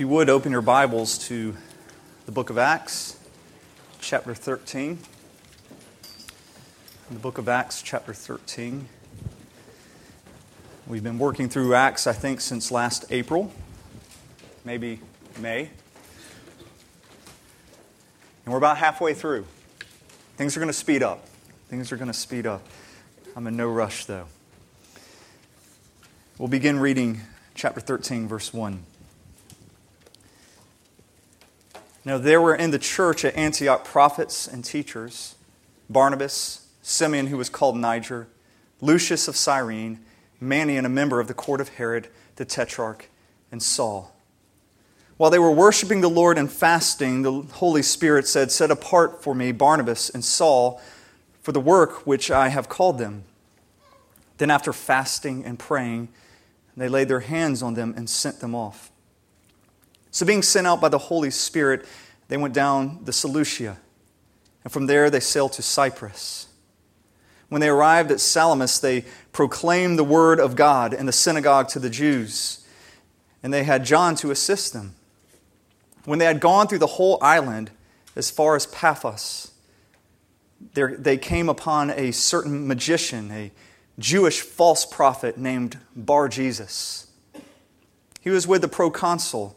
If you would, open your Bibles to the book of Acts, chapter 13. In the book of Acts, chapter 13. We've been working through Acts, I think, since last April, maybe May. And we're about halfway through. Things are going to speed up. Things are going to speed up. I'm in no rush, though. We'll begin reading chapter 13, verse 1. Now, there were in the church at Antioch prophets and teachers Barnabas, Simeon, who was called Niger, Lucius of Cyrene, Manaen, a member of the court of Herod the Tetrarch, and Saul. While they were worshiping the Lord and fasting, the Holy Spirit said, Set apart for me Barnabas and Saul for the work which I have called them. Then, after fasting and praying, they laid their hands on them and sent them off. So, being sent out by the Holy Spirit, they went down the Seleucia, and from there they sailed to Cyprus. When they arrived at Salamis, they proclaimed the word of God in the synagogue to the Jews, and they had John to assist them. When they had gone through the whole island as far as Paphos, they came upon a certain magician, a Jewish false prophet named Bar Jesus. He was with the proconsul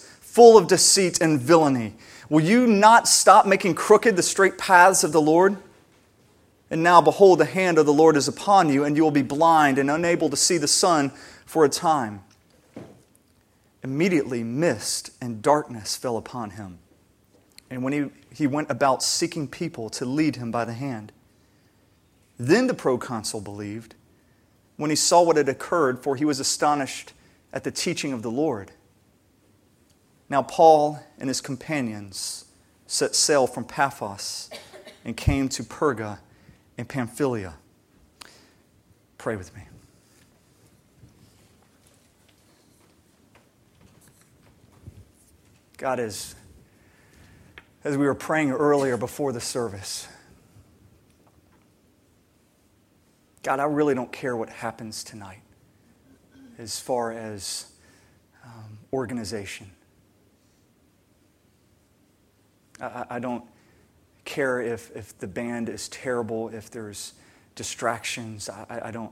full of deceit and villainy, will you not stop making crooked the straight paths of the Lord? And now, behold, the hand of the Lord is upon you, and you will be blind and unable to see the sun for a time. Immediately, mist and darkness fell upon him. And when he, he went about seeking people to lead him by the hand, then the proconsul believed when he saw what had occurred, for he was astonished at the teaching of the Lord. Now, Paul and his companions set sail from Paphos and came to Perga in Pamphylia. Pray with me. God, as, as we were praying earlier before the service, God, I really don't care what happens tonight as far as um, organization. I, I, don't care if, if the band is terrible, if there's distractions. I, I don't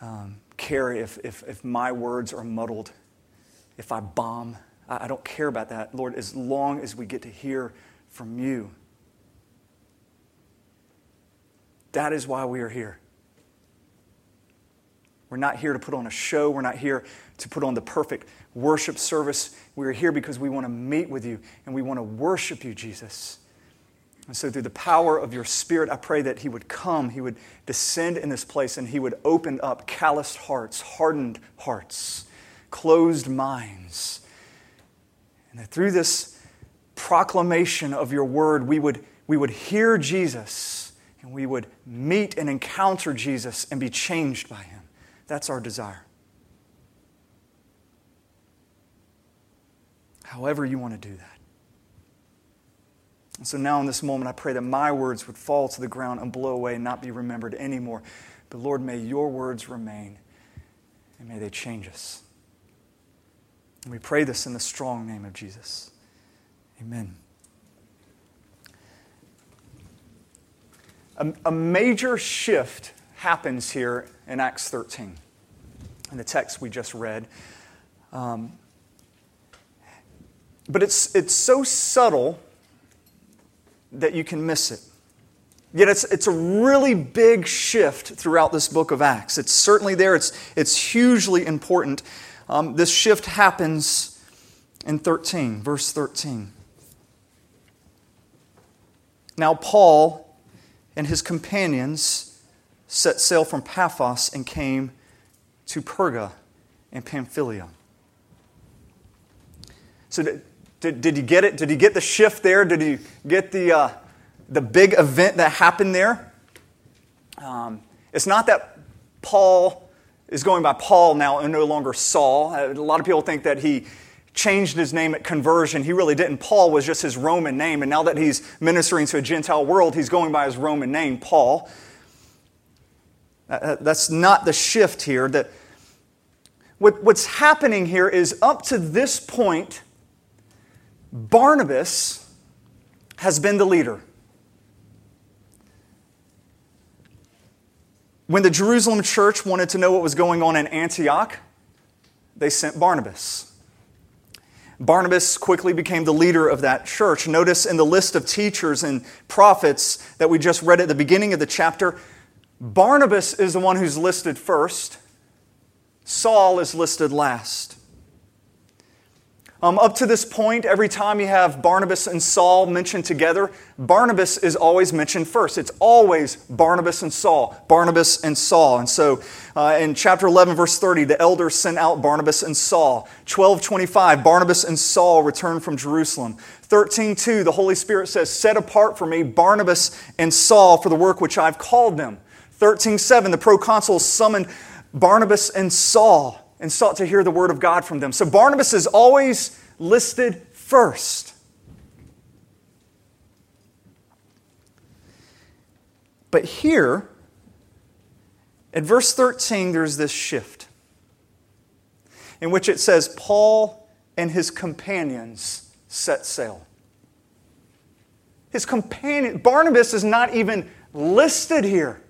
um, care if, if, if my words are muddled, if I bomb. I, I don't care about that, Lord, as long as we get to hear from you. That is why we are here. We're not here to put on a show. We're not here to put on the perfect worship service. We're here because we want to meet with you and we want to worship you, Jesus. And so, through the power of your Spirit, I pray that He would come, He would descend in this place, and He would open up calloused hearts, hardened hearts, closed minds. And that through this proclamation of your word, we would, we would hear Jesus and we would meet and encounter Jesus and be changed by Him. That's our desire. However, you want to do that. And so now, in this moment, I pray that my words would fall to the ground and blow away and not be remembered anymore. But Lord, may your words remain and may they change us. And we pray this in the strong name of Jesus. Amen. A, a major shift happens here in Acts 13 in the text we just read. Um, but it's, it's so subtle that you can miss it. Yet it's, it's a really big shift throughout this book of Acts. It's certainly there, it's, it's hugely important. Um, this shift happens in 13, verse 13. Now, Paul and his companions set sail from Paphos and came to Perga and Pamphylia. So, Did, did you get it? Did you get the shift there? Did you get the, uh, the big event that happened there? Um, it's not that Paul is going by Paul now and no longer Saul. A lot of people think that he changed his name at conversion. He really didn't. Paul was just his Roman name. And now that he's ministering to a Gentile world, he's going by his Roman name, Paul. Uh, uh, that's not the shift here. That what's happening here is up to this point, Barnabas has been the leader. When the Jerusalem church wanted to know what was going on in Antioch, they sent Barnabas. Barnabas quickly became the leader of that church. Notice in the list of teachers and prophets that we just read at the beginning of the chapter, Barnabas is the one who's listed first, Saul is listed last. Um, up to this point, every time you have Barnabas and Saul mentioned together, Barnabas is always mentioned first. It's always Barnabas and Saul, Barnabas and Saul. And so uh, in chapter 11, verse 30, the elders sent out Barnabas and Saul. 1225, Barnabas and Saul returned from Jerusalem. 13.2, the Holy Spirit says, Set apart for me Barnabas and Saul for the work which I've called them. 13.7, the proconsuls summoned Barnabas and Saul and sought to hear the word of God from them. So Barnabas is always listed first. But here, at verse 13, there's this shift in which it says, Paul and his companions set sail. His companion, Barnabas is not even listed here.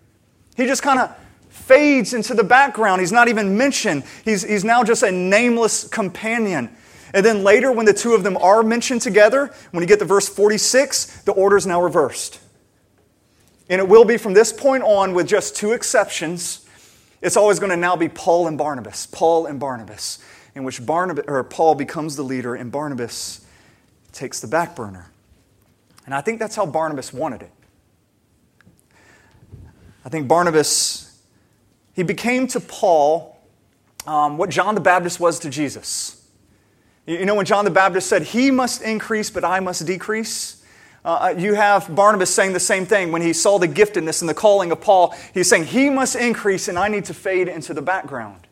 He just kind of fades into the background. He's not even mentioned. He's, he's now just a nameless companion. And then later, when the two of them are mentioned together, when you get to verse 46, the order is now reversed. And it will be from this point on, with just two exceptions, it's always going to now be Paul and Barnabas. Paul and Barnabas, in which Barnabas, or Paul becomes the leader and Barnabas takes the back burner. And I think that's how Barnabas wanted it. I think Barnabas he became to Paul um, what John the Baptist was to Jesus. You know, when John the Baptist said, He must increase, but I must decrease. Uh, uh, you have Barnabas saying the same thing when he saw the giftedness and the calling of Paul. He's saying, He must increase, and I need to fade into the background.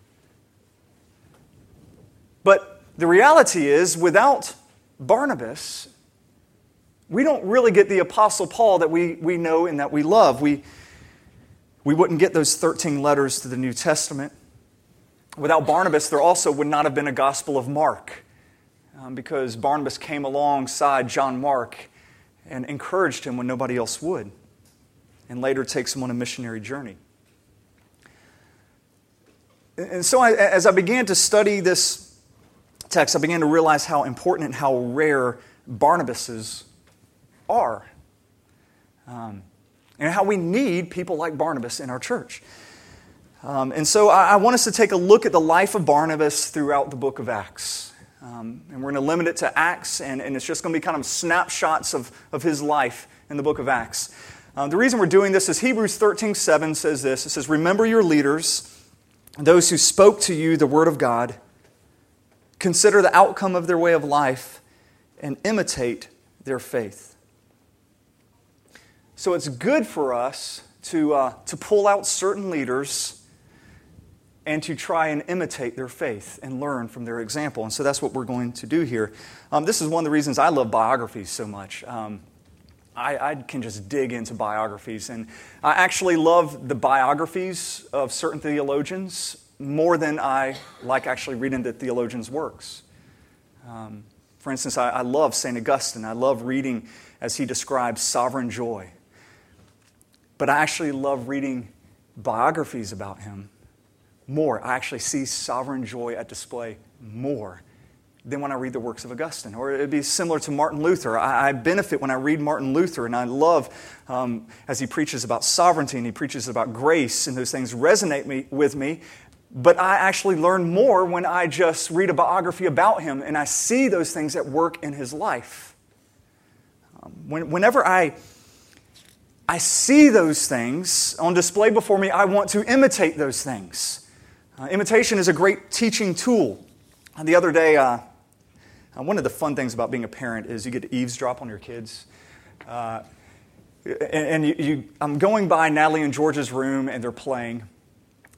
But the reality is, without Barnabas, we don't really get the Apostle Paul that we, we know and that we love. We, we wouldn't get those 13 letters to the New Testament. Without Barnabas, there also would not have been a Gospel of Mark um, because Barnabas came alongside John Mark and encouraged him when nobody else would, and later takes him on a missionary journey. And so, I, as I began to study this text, I began to realize how important and how rare Barnabases are. Um, and how we need people like Barnabas in our church. Um, and so I, I, want us to take a look at the life of Barnabas throughout the book of Acts. Um, and we're going to limit it to Acts, and, and it's just going to be kind of snapshots of, of his life in the book of Acts. Um, the reason we're doing this is Hebrews 13 7 says this it says, Remember your leaders, those who spoke to you the word of God, consider the outcome of their way of life, and imitate their faith. So it's good for us to, uh, to pull out certain leaders and to try and imitate their faith and learn from their example. And so that's what we're going to do here. Um, this is one of the reasons I love biographies so much. Um, I, I, can just dig into biographies. And I actually love the biographies of certain theologians more than I like actually reading the theologians' works. Um, for instance, I, I love St. Augustine. I love reading as he describes sovereign joy but I actually love reading biographies about him more. I actually see sovereign joy at display more than when I read the works of Augustine. Or it'd be similar to Martin Luther. I, I benefit when I read Martin Luther, and I love um, as he preaches about sovereignty and he preaches about grace, and those things resonate me, with me. But I actually learn more when I just read a biography about him and I see those things at work in his life. Um, when, whenever I I see those things on display before me. I want to imitate those things. Uh, imitation is a great teaching tool. Uh, the other day, uh, Uh, one of the fun things about being a parent is you get to eavesdrop on your kids. Uh, and, and you, you, I'm going by Natalie and Georgia's room, and they're playing.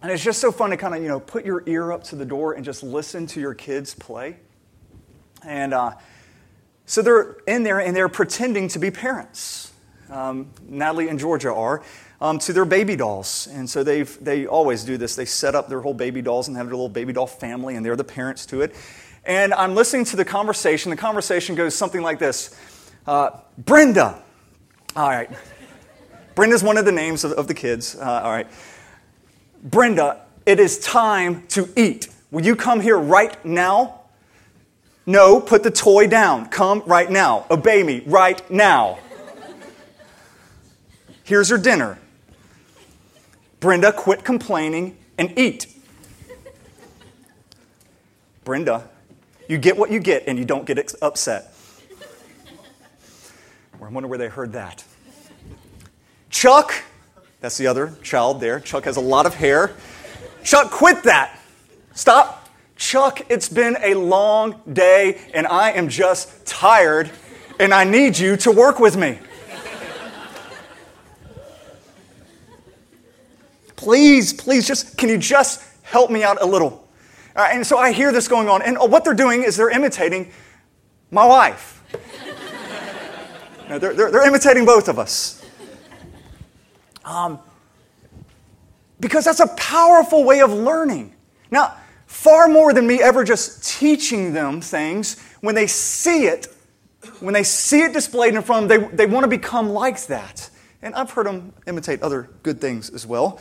And it's just so fun to kind of, you know, put your ear up to the door and just listen to your kids play. And uh, so they're in there and they're pretending to be parents. Um, Natalie and Georgia are. Um, to their baby dolls. And so they they always do this. They set up their whole baby dolls and have their little baby doll family, and they're the parents to it. And I'm listening to the conversation. The conversation goes something like this uh, Brenda. All right. Brenda's one of the names of, of the kids. Uh, all right. Brenda, it is time to eat. Will you come here right now? No, put the toy down. Come right now. Obey me right now. Here's your dinner. Brenda, quit complaining and eat. Brenda, you get what you get and you don't get upset. I wonder where they heard that. Chuck, that's the other child there. Chuck has a lot of hair. Chuck, quit that. Stop. Chuck, it's been a long day and I am just tired and I need you to work with me. Please, please, just can you just help me out a little? and so I hear this going on, and what they're doing is they're imitating my wife. they're, they're, they're, imitating both of us. Um, because that's a powerful way of learning. Now, far more than me ever just teaching them things, when they see it, when they see it displayed in front of them, they, they want to become like that. And I've heard them imitate other good things as well.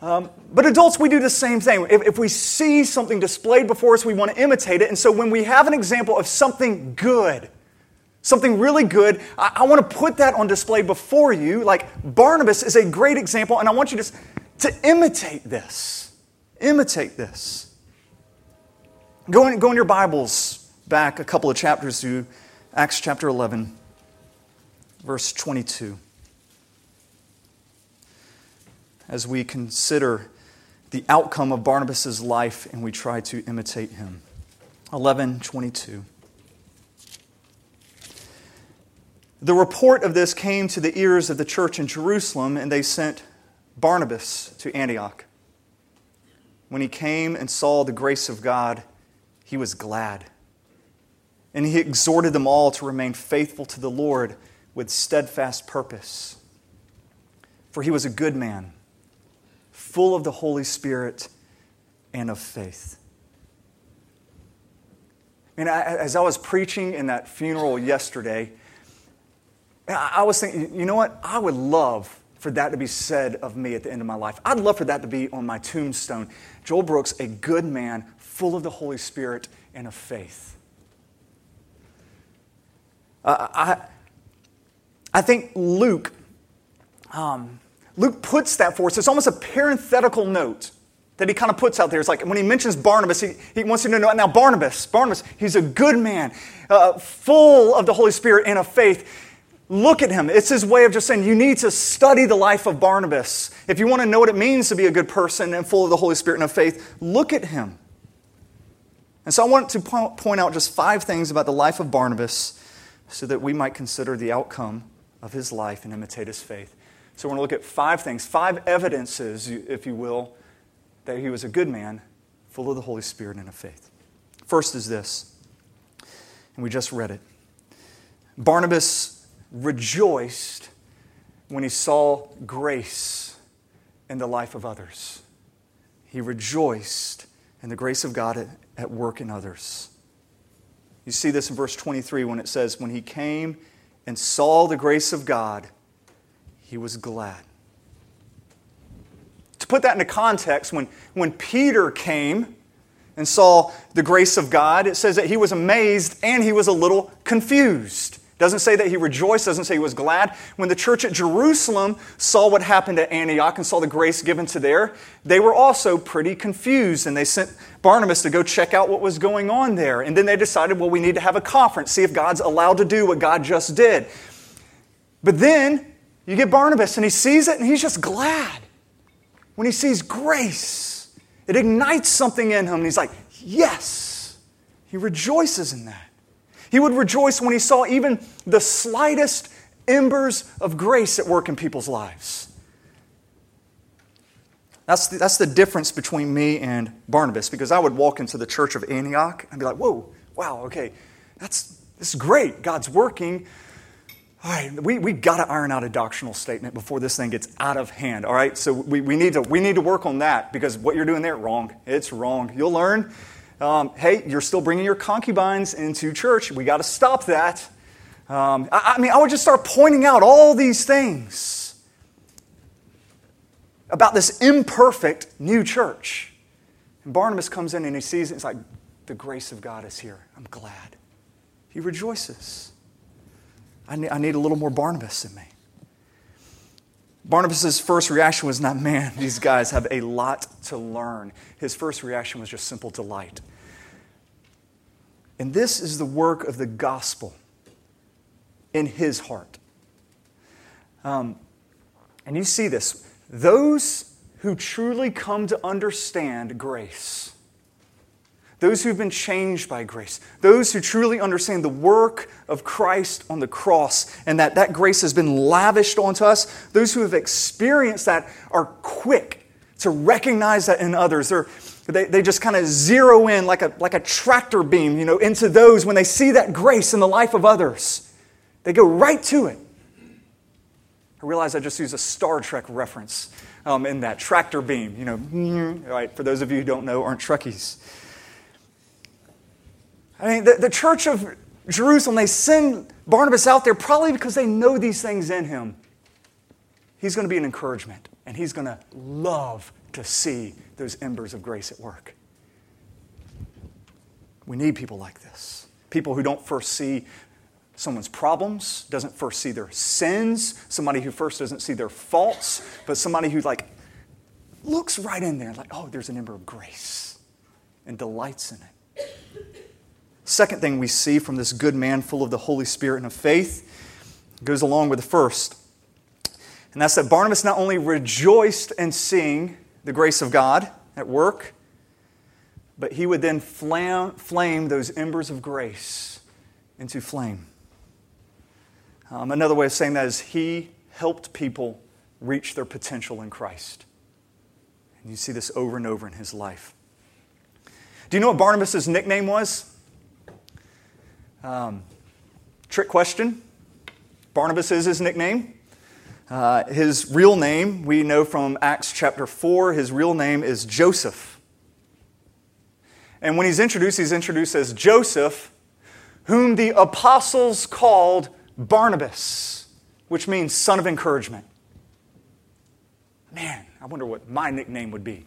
Um, but adults, we do the same thing. If, if, we see something displayed before us, we want to imitate it. And so when we have an example of something good, something really good, I, I want to put that on display before you. Like Barnabas is a great example, and I want you to, to imitate this. Imitate this. Go in, go in your Bibles back a couple of chapters to Acts chapter 11, verse 22 as we consider the outcome of Barnabas' life and we try to imitate him. 1122. The report of this came to the ears of the church in Jerusalem, and they sent Barnabas to Antioch. When he came and saw the grace of God, he was glad. And he exhorted them all to remain faithful to the Lord with steadfast purpose. For he was a good man full of the Holy Spirit and of faith. And I, as I was preaching in that funeral yesterday, I was thinking, you know what? I would love for that to be said of me at the end of my life. I'd love for that to be on my tombstone. Joel Brooks, a good man, full of the Holy Spirit and of faith. Uh, I, I think Luke um, Luke puts that for us. It's almost a parenthetical note that he kind of puts out there. It's like when he mentions Barnabas, he, he wants you to know now, Barnabas, Barnabas, he's a good man, uh, full of the Holy Spirit and of faith. Look at him. It's his way of just saying you need to study the life of Barnabas. If you want to know what it means to be a good person and full of the Holy Spirit and of faith, look at him. And so I want to point out just five things about the life of Barnabas so that we might consider the outcome of his life and imitate his faith. So we're going to look at five things, five evidences, if you will, that he was a good man, full of the Holy Spirit and of faith. First is this, and we just read it Barnabas rejoiced when he saw grace in the life of others. He rejoiced in the grace of God at, work in others. You see this in verse 23 when it says, When he came and saw the grace of God, he was glad. To put that into context, when, when Peter came and saw the grace of God, it says that he was amazed and he was a little confused. Doesn't say that he rejoiced, doesn't say he was glad. When the church at Jerusalem saw what happened at Antioch and saw the grace given to there, they were also pretty confused and they sent Barnabas to go check out what was going on there. And then they decided, well, we need to have a conference, see if God's allowed to do what God just did. But then you get Barnabas and he sees it and he's just glad. When he sees grace, it ignites something in him and he's like, yes. He rejoices in that. He would rejoice when he saw even the slightest embers of grace at work in people's lives. That's the, that's the difference between me and Barnabas because I would walk into the church of Antioch and be like, whoa, wow, okay, that's, this is great. God's working. All right, we, we got to iron out a doctrinal statement before this thing gets out of hand. All right, so we, we, need to, we need to work on that because what you're doing there, wrong. It's wrong. You'll learn. Um, hey, you're still bringing your concubines into church. We got to stop that. Um, I, I mean, I would just start pointing out all these things about this imperfect new church. And Barnabas comes in and he sees it. It's like, the grace of God is here. I'm glad. He rejoices. I need, I need a little more Barnabas in me. Barnabas' first reaction was not, man, these guys have a lot to learn. His first reaction was just simple delight. And this is the work of the gospel in his heart. Um, and you see this. Those who truly come to understand grace those who've been changed by grace, those who truly understand the work of Christ on the cross and that that grace has been lavished onto us, those who have experienced that are quick to recognize that in others. They're, they, they just kind of zero in like a, like a tractor beam, you know, into those when they see that grace in the life of others. They go right to it. I realize I just used a Star Trek reference um, in that tractor beam, you know, right, for those of you who don't know, aren't Trekkies. I mean, the, the church of Jerusalem, they send Barnabas out there probably because they know these things in him. He's going to be an encouragement, and he's going to love to see those embers of grace at work. We need people like this. People who don't first see someone's problems, doesn't first see their sins, somebody who first doesn't see their faults, but somebody who like looks right in there like, oh, there's an ember of grace and delights in it. Second thing we see from this good man full of the Holy Spirit and of faith goes along with the first. And that's that Barnabas not only rejoiced in seeing the grace of God at work, but he would then flame, flame those embers of grace into flame. Um, another way of saying that is he helped people reach their potential in Christ. And you see this over and over in his life. Do you know what Barnabas' nickname was? Um, trick question. Barnabas is his nickname. Uh, his real name, we know from Acts chapter 4, his real name is Joseph. And when he's introduced, he's introduced as Joseph, whom the apostles called Barnabas, which means son of encouragement. Man, I wonder what my nickname would be.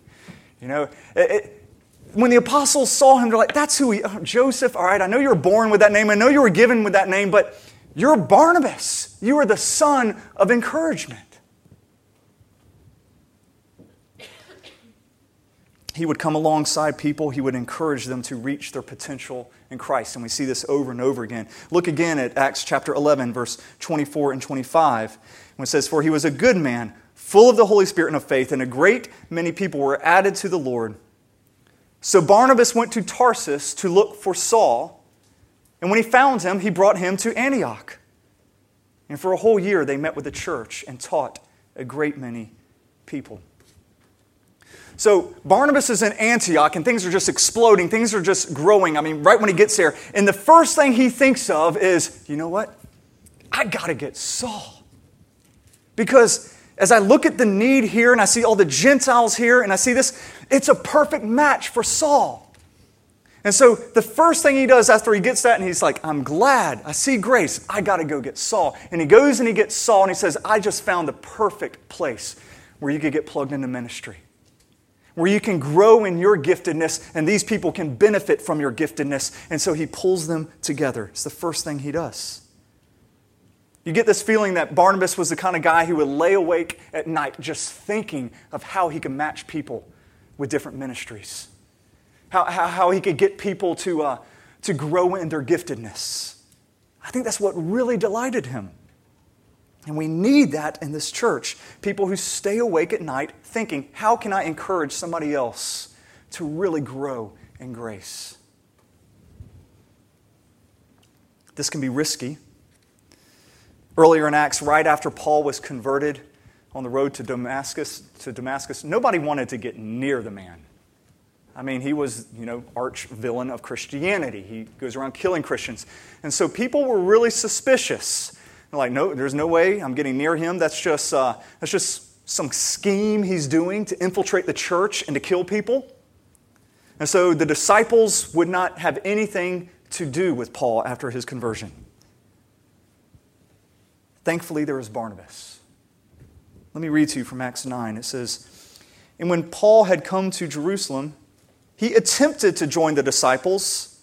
You know, it, when the apostles saw him, they're like, that's who he, oh, Joseph, all right, I know you were born with that name. I know you were given with that name, but you're Barnabas. You are the son of encouragement. He would come alongside people, he would encourage them to reach their potential in Christ. And we see this over and over again. Look again at Acts chapter 11, verse 24 and 25, when it says, For he was a good man, full of the Holy Spirit and of faith, and a great many people were added to the Lord. So Barnabas went to Tarsus to look for Saul, and when he found him, he brought him to Antioch. And for a whole year, they met with the church and taught a great many people. So Barnabas is in Antioch, and things are just exploding. Things are just growing. I mean, right when he gets there, and the first thing he thinks of is, you know what? I got to get Saul. Because as I look at the need here and I see all the Gentiles here and I see this, it's a perfect match for Saul. And so the first thing he does after he gets that, and he's like, I'm glad, I see grace, I got to go get Saul. And he goes and he gets Saul and he says, I just found the perfect place where you could get plugged into ministry, where you can grow in your giftedness and these people can benefit from your giftedness. And so he pulls them together. It's the first thing he does. You get this feeling that Barnabas was the kind of guy who would lay awake at night just thinking of how he could match people with different ministries, how, how, how he could get people to, uh, to grow in their giftedness. I think that's what really delighted him. And we need that in this church. People who stay awake at night thinking, how can I encourage somebody else to really grow in grace? This can be risky. Earlier in Acts, right after Paul was converted on the road to Damascus, to Damascus, nobody wanted to get near the man. I mean, he was, you know, arch villain of Christianity. He goes around killing Christians. And so people were really suspicious. They're like, no, there's no way I'm getting near him. That's just, uh, that's just some scheme he's doing to infiltrate the church and to kill people. And so the disciples would not have anything to do with Paul after his conversion. Thankfully, there was Barnabas. Let me read to you from Acts 9. It says, And when Paul had come to Jerusalem, he attempted to join the disciples,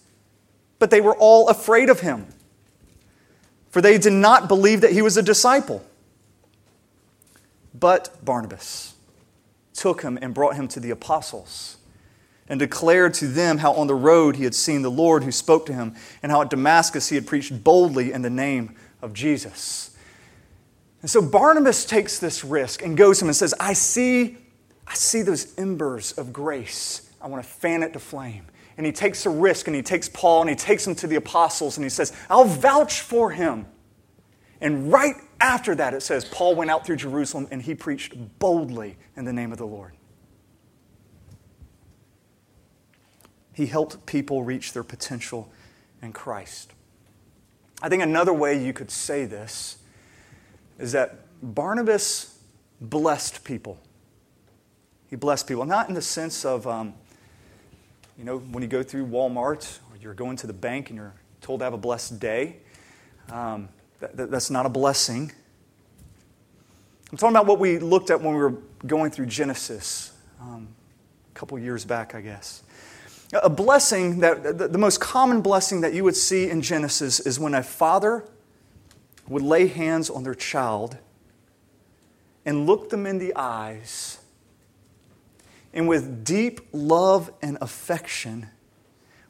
but they were all afraid of him, for they did not believe that he was a disciple. But Barnabas took him and brought him to the apostles and declared to them how on the road he had seen the Lord who spoke to him, and how at Damascus he had preached boldly in the name of Jesus. And so Barnabas takes this risk and goes to him and says, I see, I see those embers of grace. I want to fan it to flame. And he takes a risk and he takes Paul and he takes him to the apostles and he says, I'll vouch for him. And right after that, it says, Paul went out through Jerusalem and he preached boldly in the name of the Lord. He helped people reach their potential in Christ. I think another way you could say this is that Barnabas blessed people. He blessed people, not in the sense of, um, you know, when you go through Walmart or you're going to the bank and you're told to have a blessed day. Um, that, that, that's not a blessing. I'm talking about what we looked at when we were going through Genesis um, a couple years back, I guess. A blessing that the most common blessing that you would see in Genesis is when a father would lay hands on their child and look them in the eyes and with deep love and affection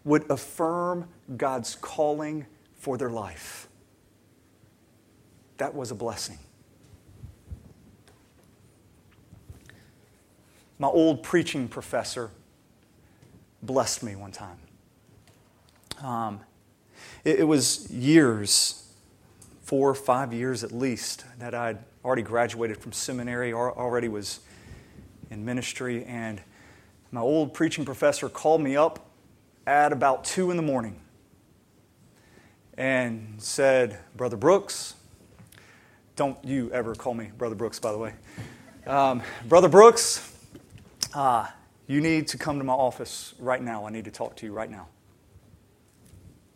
would affirm God's calling for their life. That was a blessing. My old preaching professor blessed me one time. Um, it, it, was years, four or five years at least, that I'd already graduated from seminary, already was in ministry, and my old preaching professor called me up at about two in the morning and said, Brother Brooks, don't you ever call me Brother Brooks, by the way. Um, Brother Brooks, uh, you need to come to my office right now. I need to talk to you right now.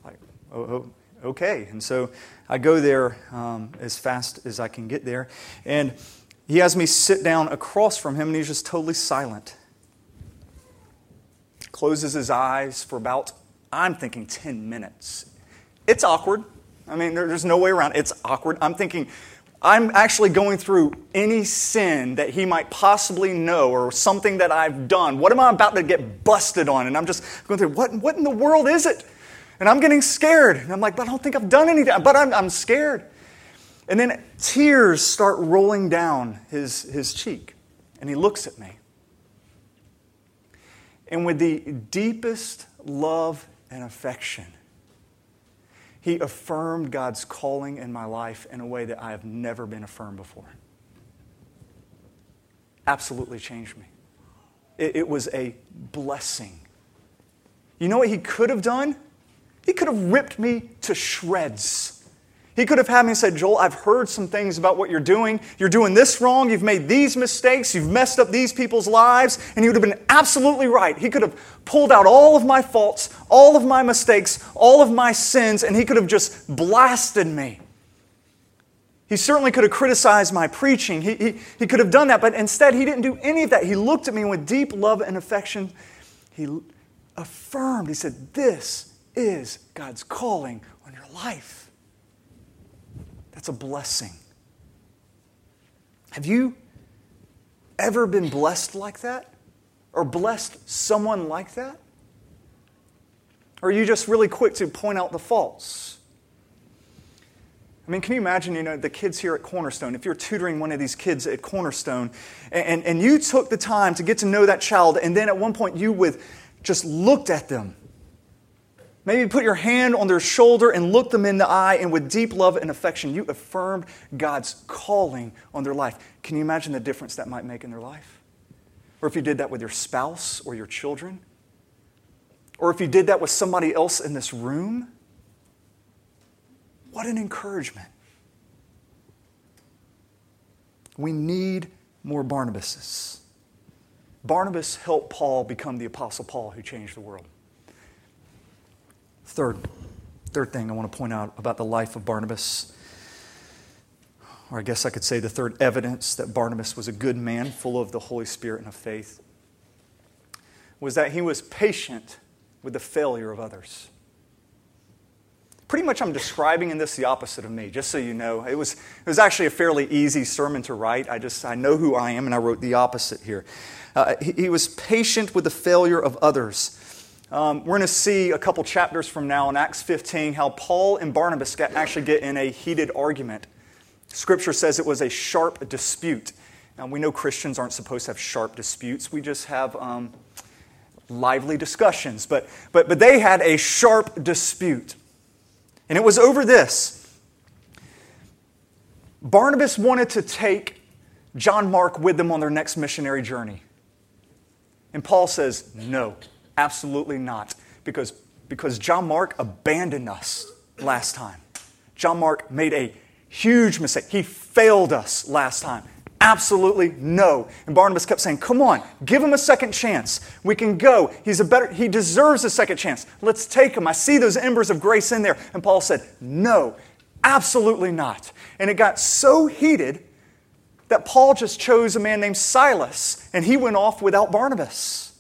Like, oh, oh okay. And so I go there um, as fast as I can get there. And he has me sit down across from him, and he's just totally silent. Closes his eyes for about, I'm thinking, 10 minutes. It's awkward. I mean, there's no way around it. It's awkward. I'm thinking, I'm actually going through any sin that he might possibly know or something that I've done. What am I about to get busted on? And I'm just going through, what, what in the world is it? And I'm getting scared. And I'm like, but I don't think I've done anything. But I'm, I'm scared. And then tears start rolling down his, his cheek. And he looks at me. And with the deepest love and affection, he affirmed God's calling in my life in a way that I have never been affirmed before. Absolutely changed me. It, it was a blessing. You know what he could have done? He could have ripped me to shreds. He could have had me say, Joel, I've heard some things about what you're doing. You're doing this wrong. You've made these mistakes. You've messed up these people's lives. And he would have been absolutely right. He could have pulled out all of my faults, all of my mistakes, all of my sins, and he could have just blasted me. He certainly could have criticized my preaching. He, he, he could have done that, but instead, he didn't do any of that. He looked at me with deep love and affection. He affirmed, he said, This is God's calling on your life. That's a blessing. Have you ever been blessed like that? Or blessed someone like that? Or are you just really quick to point out the faults? I mean, can you imagine, you know, the kids here at Cornerstone, if you're tutoring one of these kids at Cornerstone, and, and, and you took the time to get to know that child, and then at one point you with just looked at them Maybe put your hand on their shoulder and look them in the eye, and with deep love and affection, you affirmed God's calling on their life. Can you imagine the difference that might make in their life? Or if you did that with your spouse or your children? Or if you did that with somebody else in this room? What an encouragement. We need more Barnabases. Barnabas helped Paul become the Apostle Paul who changed the world. Third, third thing I want to point out about the life of Barnabas, or I guess I could say the third evidence that Barnabas was a good man, full of the Holy Spirit and of faith, was that he was patient with the failure of others. Pretty much, I'm describing in this the opposite of me, just so you know. It was, it was actually a fairly easy sermon to write. I just I know who I am, and I wrote the opposite here. Uh, he, he was patient with the failure of others. Um, we're going to see a couple chapters from now in Acts 15 how Paul and Barnabas actually get in a heated argument. Scripture says it was a sharp dispute. Now, we know Christians aren't supposed to have sharp disputes, we just have um, lively discussions. But, but, but they had a sharp dispute. And it was over this. Barnabas wanted to take John Mark with them on their next missionary journey. And Paul says, no, absolutely not. Because, because John Mark abandoned us last time. John Mark made a huge mistake. He failed us last time. Absolutely no. And Barnabas kept saying, Come on, give him a second chance. We can go. He's a better, he deserves a second chance. Let's take him. I see those embers of grace in there. And Paul said, No, absolutely not. And it got so heated that Paul just chose a man named Silas, and he went off without Barnabas.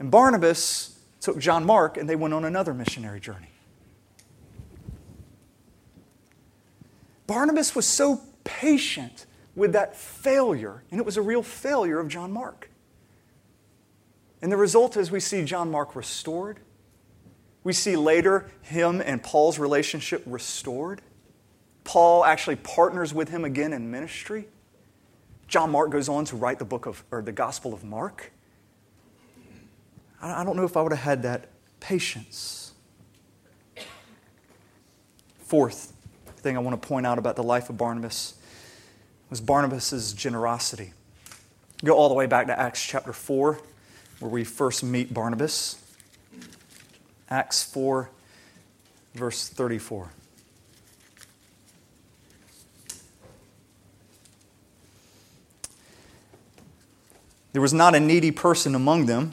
And Barnabas took John Mark, and they went on another missionary journey. Barnabas was so patient with that failure, and it was a real failure of John Mark. And the result is we see John Mark restored. We see later him and Paul's relationship restored. Paul actually partners with him again in ministry. John Mark goes on to write the book of, or the Gospel of Mark. I don't know if I would have had that patience. Fourth thing I want to point out about the life of Barnabas was Barnabas' generosity. Go all the way back to Acts chapter 4, where we first meet Barnabas. Acts 4, verse 34. There was not a needy person among them,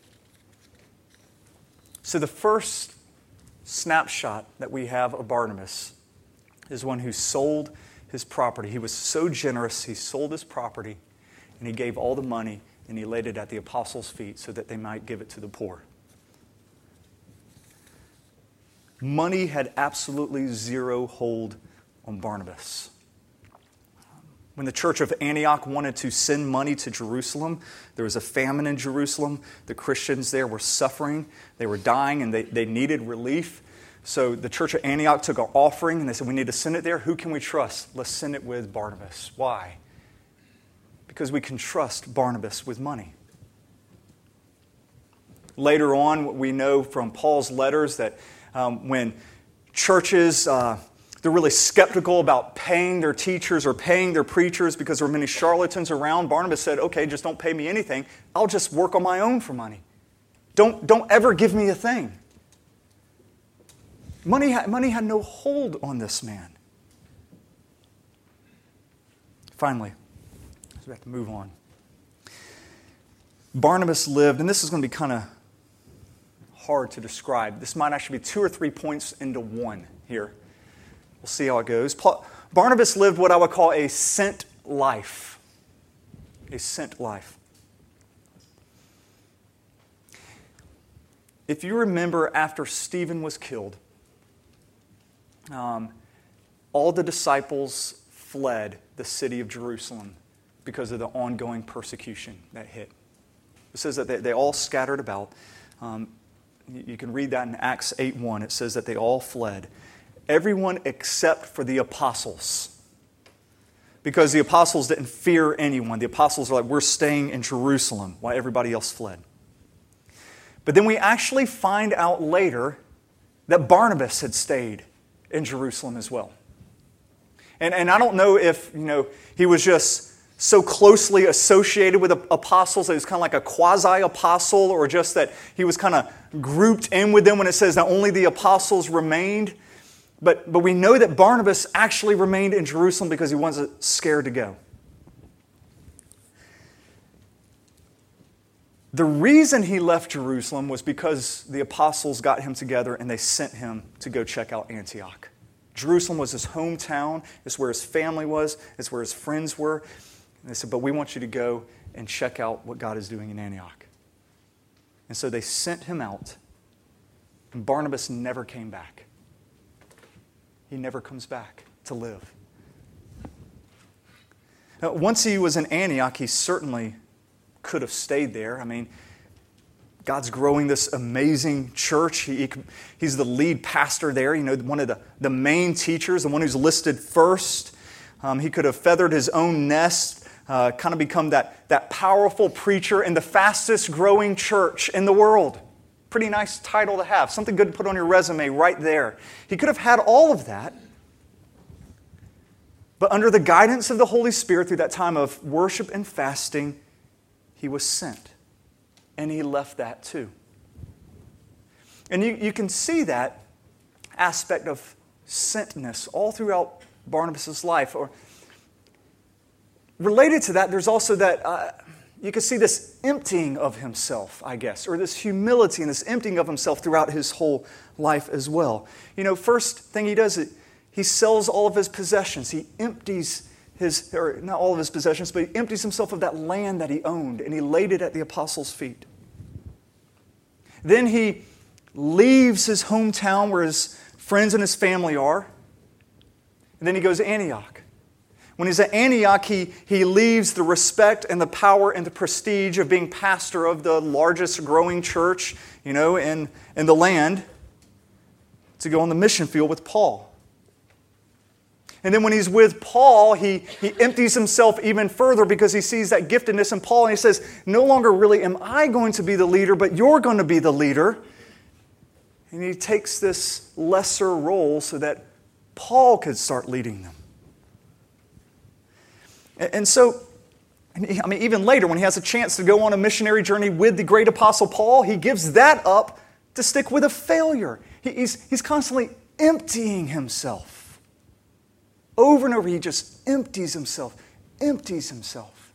So, the first snapshot that we have of Barnabas is one who sold his property. He was so generous, he sold his property and he gave all the money and he laid it at the apostles' feet so that they might give it to the poor. Money had absolutely zero hold on Barnabas. When the church of Antioch wanted to send money to Jerusalem, there was a famine in Jerusalem. The Christians there were suffering, they were dying, and they, they needed relief. So the church of Antioch took an offering and they said, We need to send it there. Who can we trust? Let's send it with Barnabas. Why? Because we can trust Barnabas with money. Later on, we know from Paul's letters that um, when churches uh, they're really skeptical about paying their teachers or paying their preachers because there are many charlatans around. Barnabas said, Okay, just don't pay me anything. I'll just work on my own for money. Don't, don't ever give me a thing. Money, money had no hold on this man. Finally, we have to move on. Barnabas lived, and this is going to be kind of hard to describe. This might actually be two or three points into one here. We'll see how it goes. Barnabas lived what I would call a sent life. A sent life. If you remember after Stephen was killed, um, all the disciples fled the city of Jerusalem because of the ongoing persecution that hit. It says that they, they all scattered about. Um, you, you can read that in Acts 8 1. It says that they all fled. Everyone except for the apostles. Because the apostles didn't fear anyone. The apostles are like, we're staying in Jerusalem while everybody else fled. But then we actually find out later that Barnabas had stayed in Jerusalem as well. And, and I don't know if, you know, he was just so closely associated with the apostles that he was kind of like a quasi apostle, or just that he was kind of grouped in with them when it says that only the apostles remained. But, but we know that Barnabas actually remained in Jerusalem because he wasn't scared to go. The reason he left Jerusalem was because the apostles got him together and they sent him to go check out Antioch. Jerusalem was his hometown, it's where his family was, it's where his friends were. And they said, But we want you to go and check out what God is doing in Antioch. And so they sent him out, and Barnabas never came back. He never comes back to live. Now, once he was in Antioch, he certainly could have stayed there. I mean, God's growing this amazing church. He, he's the lead pastor there, you know, one of the, the main teachers, the one who's listed first. Um, he could have feathered his own nest, uh, kind of become that, that powerful preacher in the fastest growing church in the world. Pretty nice title to have, something good to put on your resume right there. He could have had all of that. But under the guidance of the Holy Spirit through that time of worship and fasting, he was sent. And he left that too. And you, you can see that aspect of sentness all throughout Barnabas' life. Or related to that, there's also that uh, you can see this emptying of himself, I guess, or this humility and this emptying of himself throughout his whole life as well. You know, first thing he does, he sells all of his possessions. He empties his, or not all of his possessions, but he empties himself of that land that he owned and he laid it at the apostles' feet. Then he leaves his hometown where his friends and his family are. And then he goes to Antioch. When he's at Antioch, he, he leaves the respect and the power and the prestige of being pastor of the largest growing church, you know, in, in the land to go on the mission field with Paul. And then when he's with Paul, he, he empties himself even further because he sees that giftedness in Paul and he says, No longer really am I going to be the leader, but you're going to be the leader. And he takes this lesser role so that Paul could start leading them. And so, I mean, even later, when he has a chance to go on a missionary journey with the great apostle Paul, he gives that up to stick with a failure. He's, he's constantly emptying himself. Over and over, he just empties himself, empties himself.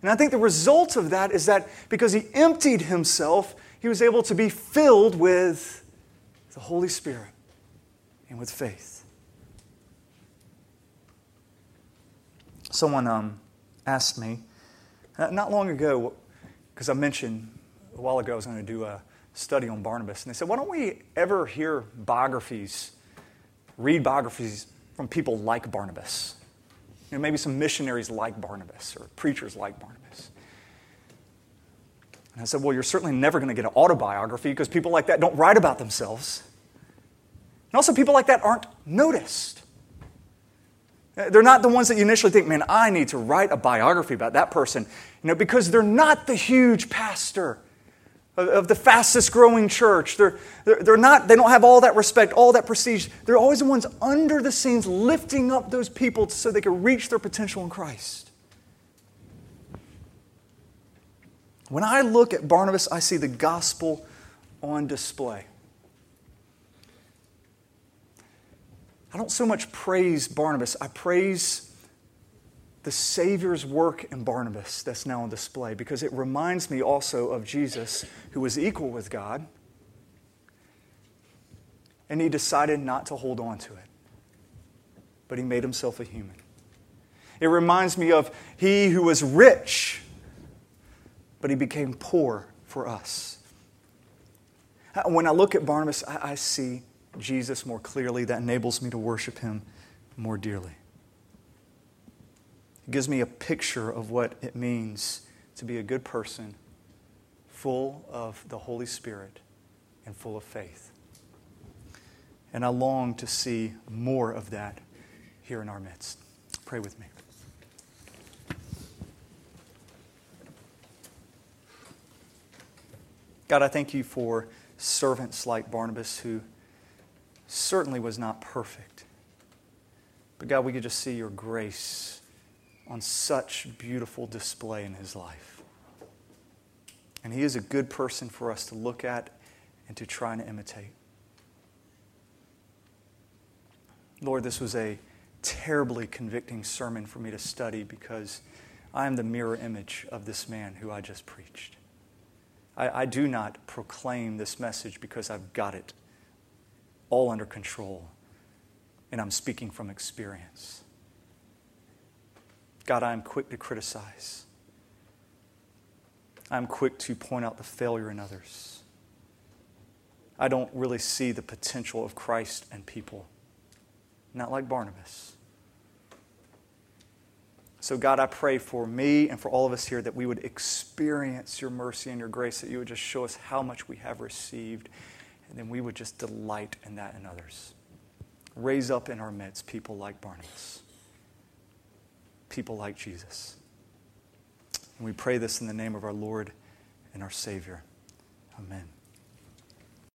And I think the result of that is that because he emptied himself, he was able to be filled with the Holy Spirit and with faith. Someone um, asked me uh, not long ago, because I mentioned a while ago I was going to do a study on Barnabas, and they said, Why don't we ever hear biographies, read biographies from people like Barnabas. You know, maybe some missionaries like Barnabas or preachers like Barnabas. And I said, Well, you're certainly never going to get an autobiography because people like that don't write about themselves. And also, people like that aren't noticed. They're not the ones that you initially think, man, I need to write a biography about that person, you know, because they're not the huge pastor of the fastest growing church. They're, they're, they're not, they don't have all that respect, all that prestige. They're always the ones under the scenes lifting up those people so they can reach their potential in Christ. When I look at Barnabas, I see the gospel on display. I don't so much praise Barnabas, I praise the Savior's work in Barnabas that's now on display because it reminds me also of Jesus, who was equal with God, and he decided not to hold on to it, but he made himself a human. It reminds me of he who was rich, but he became poor for us. When I look at Barnabas, I, see Jesus more clearly, that enables me to worship him more dearly. It gives me a picture of what it means to be a good person, full of the Holy Spirit and full of faith. And I long to see more of that here in our midst. Pray with me. God, I thank you for servants like Barnabas who certainly was not perfect. But God, we could just see your grace on such beautiful display in his life. And he is a good person for us to look at and to try and imitate. Lord, this was a terribly convicting sermon for me to study because I am the mirror image of this man who I just preached. I, I do not proclaim this message because I've got it all under control and I'm speaking from experience. God, I am quick to criticize. I'm quick to point out the failure in others. I don't really see the potential of Christ and people, not like Barnabas. So, God, I pray for me and for all of us here that we would experience your mercy and your grace, that you would just show us how much we have received, and then we would just delight in that in others. Raise up in our midst people like Barnabas people like Jesus. And we pray this in the name of our Lord and our Savior. Amen.